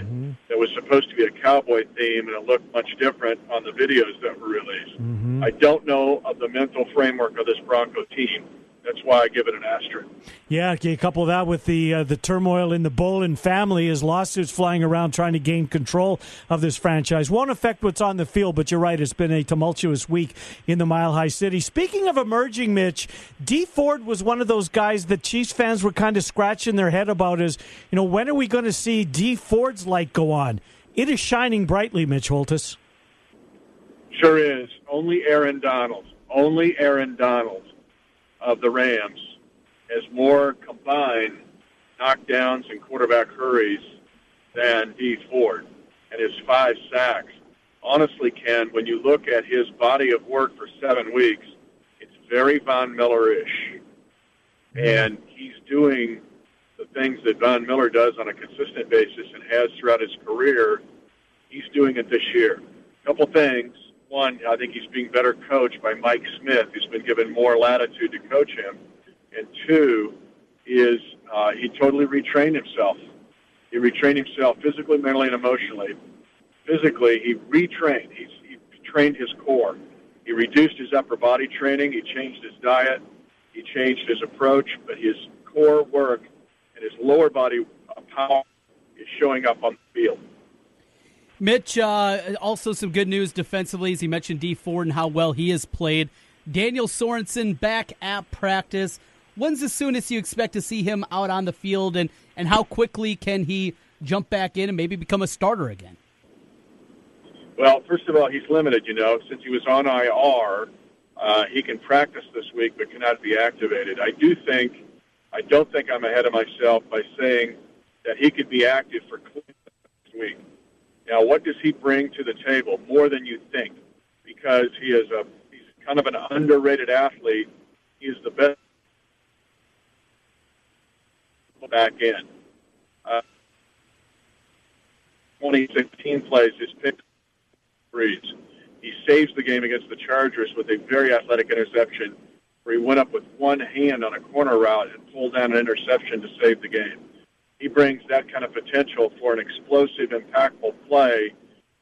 that was supposed to be a cowboy theme, and it looked much different on the videos that were released. I don't know of the mental framework of this Bronco team. That's why I give it an asterisk. Yeah, you couple that with the uh, the turmoil in the Bowlen family as lawsuits flying around trying to gain control of this franchise. Won't affect what's on the field, but you're right. It's been a tumultuous week in the Mile High City. Speaking of emerging, Mitch, Dee Ford was one of those guys that Chiefs fans were kind of scratching their head about. Is you know when are we going to see Dee Ford's light go on? It is shining brightly, Mitch Holthus. Sure is. Only Aaron Donald, only Aaron Donald of the Rams has more combined knockdowns and quarterback hurries than Dee Ford and his five sacks. Honestly, Ken, when you look at his body of work for seven weeks, it's very Von Miller-ish. Mm-hmm. And he's doing the things that Von Miller does on a consistent basis and has throughout his career. He's doing it this year. A couple things. One, I think he's being better coached by Mike Smith, who's been given more latitude to coach him. And two is uh, he totally retrained himself. He retrained himself physically, mentally, and emotionally. Physically, he retrained. He's, he trained his core. He reduced his upper body training. He changed his diet. He changed his approach. But his core work and his lower body uh, power is showing up on the field. Mitch, uh, also some good news defensively, as he mentioned Dee Ford and how well he has played. Daniel Sorensen back at practice. When's the soonest you expect to see him out on the field, and, and how quickly can he jump back in and maybe become a starter again? Well, first of all, he's limited. You know, since he was on IR, uh, he can practice this week but cannot be activated. I do think, I don't think I'm ahead of myself by saying that he could be active for Cleveland week. Now, what does he bring to the table more than you think? Because he is a he's kind of an underrated athlete. He is the best back in. Uh, 2016 plays his pick breeds. He saves the game against the Chargers with a very athletic interception where he went up with one hand on a corner route and pulled down an interception to save the game. He brings that kind of potential for an explosive, impactful play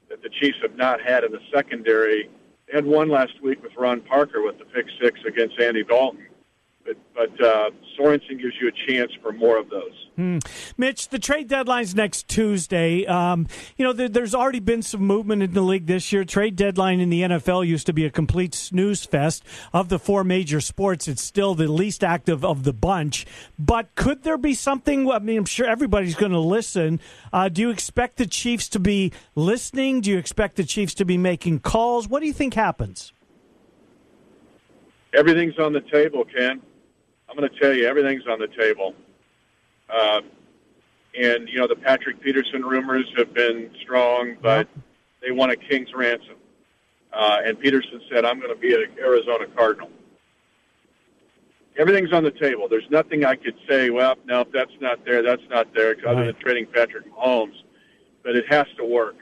that the Chiefs have not had in the secondary. They had one last week with Ron Parker with the pick six against Andy Dalton. But, but uh, Sorensen gives you a chance for more of those. Hmm. Mitch, the trade deadline's next Tuesday. Um, you know, there, there's already been some movement in the league this year. Trade deadline in the NFL used to be a complete snooze fest. Of the four major sports, it's still the least active of the bunch. But could there be something? I mean, I'm sure everybody's going to listen. Uh, do you expect the Chiefs to be listening? Do you expect the Chiefs to be making calls? What do you think happens? Everything's on the table, Ken. I'm going to tell you, everything's on the table. Uh, and, you know, the Patrick Peterson rumors have been strong, but they want a king's ransom. Uh, and Peterson said, I'm going to be an Arizona Cardinal. Everything's on the table. There's nothing I could say, well, no, if that's not there, that's not there, other than trading Patrick Mahomes. But it has to work.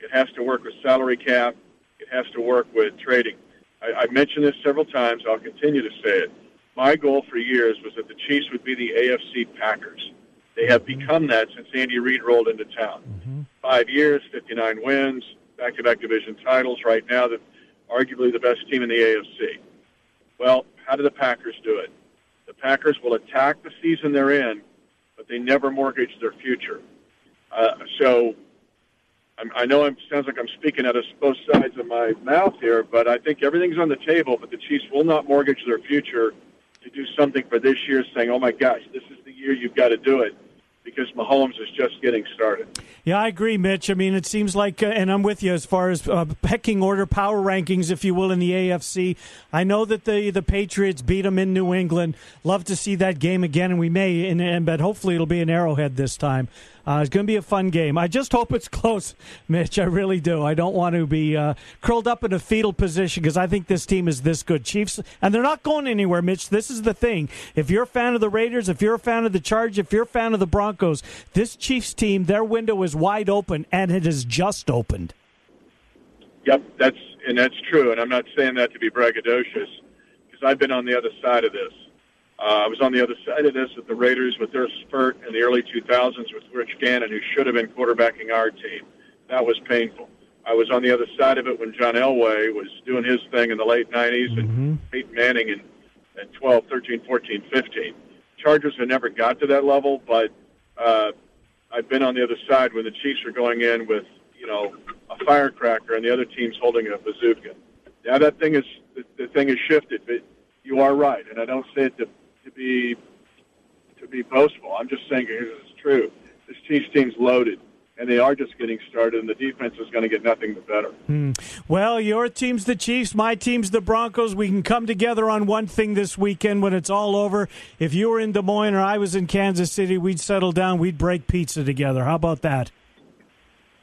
It has to work with salary cap. It has to work with trading. I, I've mentioned this several times. I'll continue to say it. My goal for years was that the Chiefs would be the AFC Packers. They have become that since Andy Reid rolled into town. Five years, 59 wins, back-to-back division titles. Right now, the arguably the best team in the AFC. Well, how do the Packers do it? The Packers will attack the season they're in, but they never mortgage their future. Uh, so I'm, I know it sounds like I'm speaking out of both sides of my mouth here, but I think everything's on the table. But the Chiefs will not mortgage their future to do something for this year, saying, "Oh my gosh, this is the year you've got to do it." because Mahomes is just getting started. Yeah, I agree, Mitch. I mean, it seems like, uh, and I'm with you as far as uh, pecking order, power rankings, if you will, in the AFC. I know that the the Patriots beat them in New England. Love to see that game again, and we may, and, in but hopefully it'll be an Arrowhead this time. Uh, it's going to be a fun game. I just hope it's close, Mitch. I really do. I don't want to be uh, curled up in a fetal position because I think this team is this good. Chiefs, and they're not going anywhere, Mitch. This is the thing. If you're a fan of the Raiders, if you're a fan of the Charge, if you're a fan of the Broncos, this Chiefs team, their window is wide open, and it has just opened. Yep, that's and that's true. And I'm not saying that to be braggadocious because I've been on the other side of this. Uh, I was on the other side of this with the Raiders with their spurt in the early 2000s with Rich Gannon, who should have been quarterbacking our team. That was painful. I was on the other side of it when John Elway was doing his thing in the late 90s Mm-hmm. and Peyton Manning in, in 12, 13, 14, 15. Chargers have never got to that level, but uh, I've been on the other side when the Chiefs are going in with, you know, a firecracker and the other team's holding a bazooka. Now that thing is the, the thing has shifted, but you are right, and I don't say it to to be to be boastful. I'm just saying it is true. This Chiefs team's loaded, and they are just getting started, and the defense is going to get nothing but better. Hmm. Well, your team's the Chiefs, my team's the Broncos. We can come together on one thing this weekend when it's all over. If you were in Des Moines or I was in Kansas City, we'd settle down, we'd break pizza together. How about that?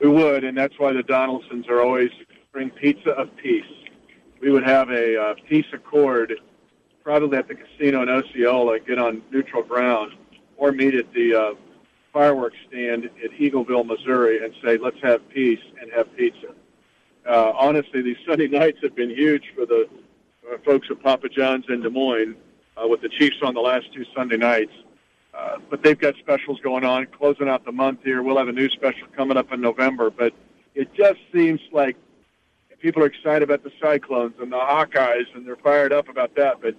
We would, and that's why the Donaldsons are always bring pizza of peace. We would have a uh, peace accord, probably at the casino in Osceola, get on neutral ground, or meet at the uh, fireworks stand at Eagleville, Missouri, and say, "Let's have peace and have pizza." Uh, honestly, these Sunday nights have been huge for the uh, folks at Papa John's in Des Moines, uh, with the Chiefs on the last two Sunday nights. Uh, but they've got specials going on, closing out the month here. We'll have a new special coming up in November. But it just seems like people are excited about the Cyclones and the Hawkeyes, and they're fired up about that. But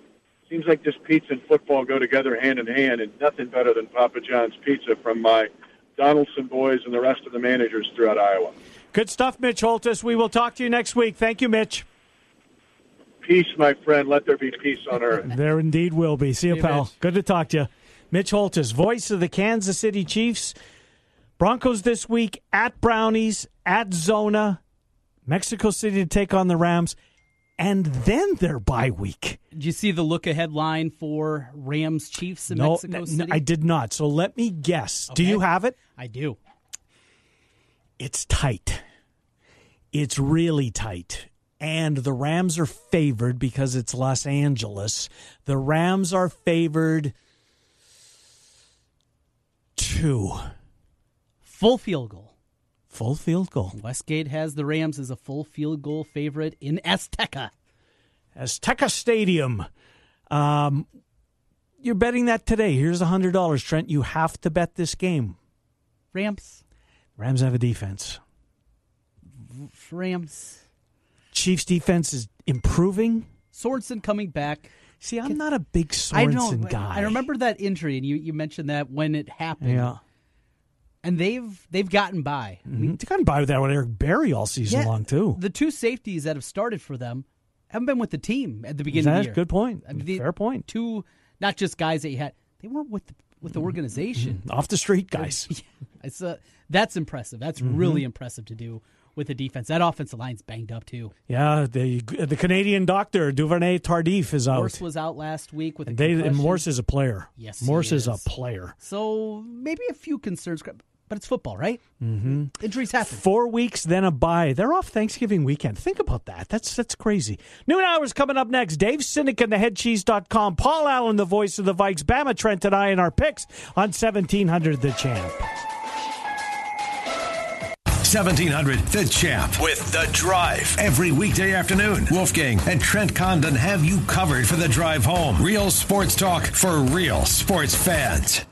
seems like just pizza and football go together hand in hand, and nothing better than Papa John's pizza from my Donaldson boys and the rest of the managers throughout Iowa. Good stuff, Mitch Holthus. We will talk to you next week. Thank you, Mitch. Peace, my friend. Let there be peace on earth. There indeed will be. See you, Hey, pal. Mitch. Good to talk to you. Mitch Holthus, voice of the Kansas City Chiefs. Broncos this week at Brownies, at Zona, Mexico City to take on the Rams, and then their bye week. Did you see the look ahead line for Rams Chiefs in No, Mexico City? I did not. So let me guess. Do you have it? I do. It's tight. It's really tight. And the Rams are favored because it's Los Angeles. The Rams are favored two. Full field goal. Full field goal. Westgate has the Rams as a full field goal favorite in Azteca. Azteca Stadium. Um, you're betting that today. Here's $100, Trent. You have to bet this game. Rams. Rams have a defense. Rams. Chiefs defense is improving. Sorensen coming back. See, I'm not a big I know. Sorensen guy. I remember that injury, and you, you mentioned that when it happened. Yeah. And they've they've gotten by. I mean, Mhm. They got by with that with Eric Berry all season Yeah, long, too. The two safeties that have started for them haven't been with the team at the beginning of That's the year. a good point. I mean, the Fair point. Two, not just guys that you had. They weren't with the, with the organization. Off the street guys. It's uh, that's impressive. That's Mhm. really impressive to do with the defense. That offensive line's banged up too. Yeah, the the Canadian doctor Duvernay Tardif is out. Morse was out last week with a and, they, and. Morse is a player. Yes, Morse is. a player. So maybe a few concerns, but it's football, right? Mm-hmm. Injuries happen. Four weeks, then a bye. They're off Thanksgiving weekend. Think about that. That's that's crazy. Noon hours coming up next. Dave Cynic and theheadcheese.com. Paul Allen, the voice of the Vikes. Bama Trent and I in our picks on 1700 The Champ. 1700 The Champ with The Drive. Every weekday afternoon, Wolfgang and Trent Condon have you covered for the drive home. Real sports talk for real sports fans.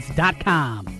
therookiesportscards.com.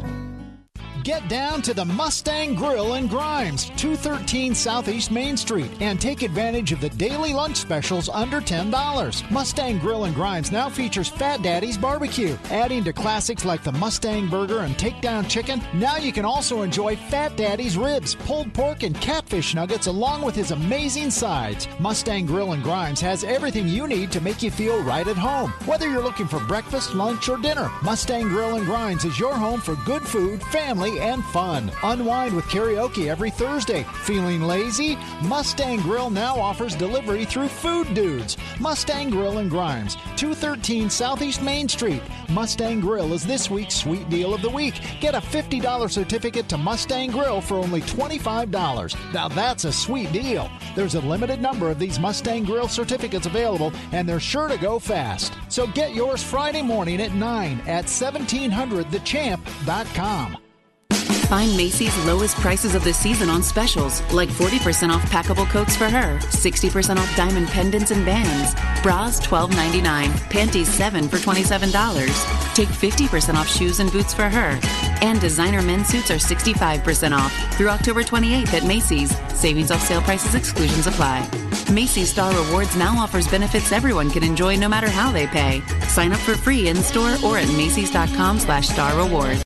Get down to the Mustang Grill in Grimes, 213 Southeast Main Street, and take advantage of the daily lunch specials under $10. Mustang Grill in Grimes now features Fat Daddy's Barbecue. Adding to classics like the Mustang Burger and Takedown Chicken, now you can also enjoy Fat Daddy's Ribs, pulled pork, and catfish nuggets along with his amazing sides. Mustang Grill in Grimes has everything you need to make you feel right at home. Whether you're looking for breakfast, lunch, or dinner, Mustang Grill in Grimes is your home for good food, family, and fun. Unwind with karaoke every Thursday. Feeling lazy? Mustang Grill now offers delivery through Food Dudes. Mustang Grill in Grimes, 213 Southeast Main Street. Mustang Grill is this week's sweet deal of the week. Get a $50 certificate to Mustang Grill for only $25. Now that's a sweet deal. There's a limited number of these Mustang Grill certificates available, and they're sure to go fast. So get yours Friday morning at 9 at 1700thechamp.com. Find Macy's lowest prices of the season on specials, like 40% off packable coats for her, 60% off diamond pendants and bands, bras $12.99, panties 7 for $27. Take 50% off shoes and boots for her. And designer men's suits are 65% off through October 28th at Macy's. Savings off sale prices exclusions apply. Macy's Star Rewards now offers benefits everyone can enjoy no matter how they pay. Sign up for free in store or at Macy's.com slash Star Rewards.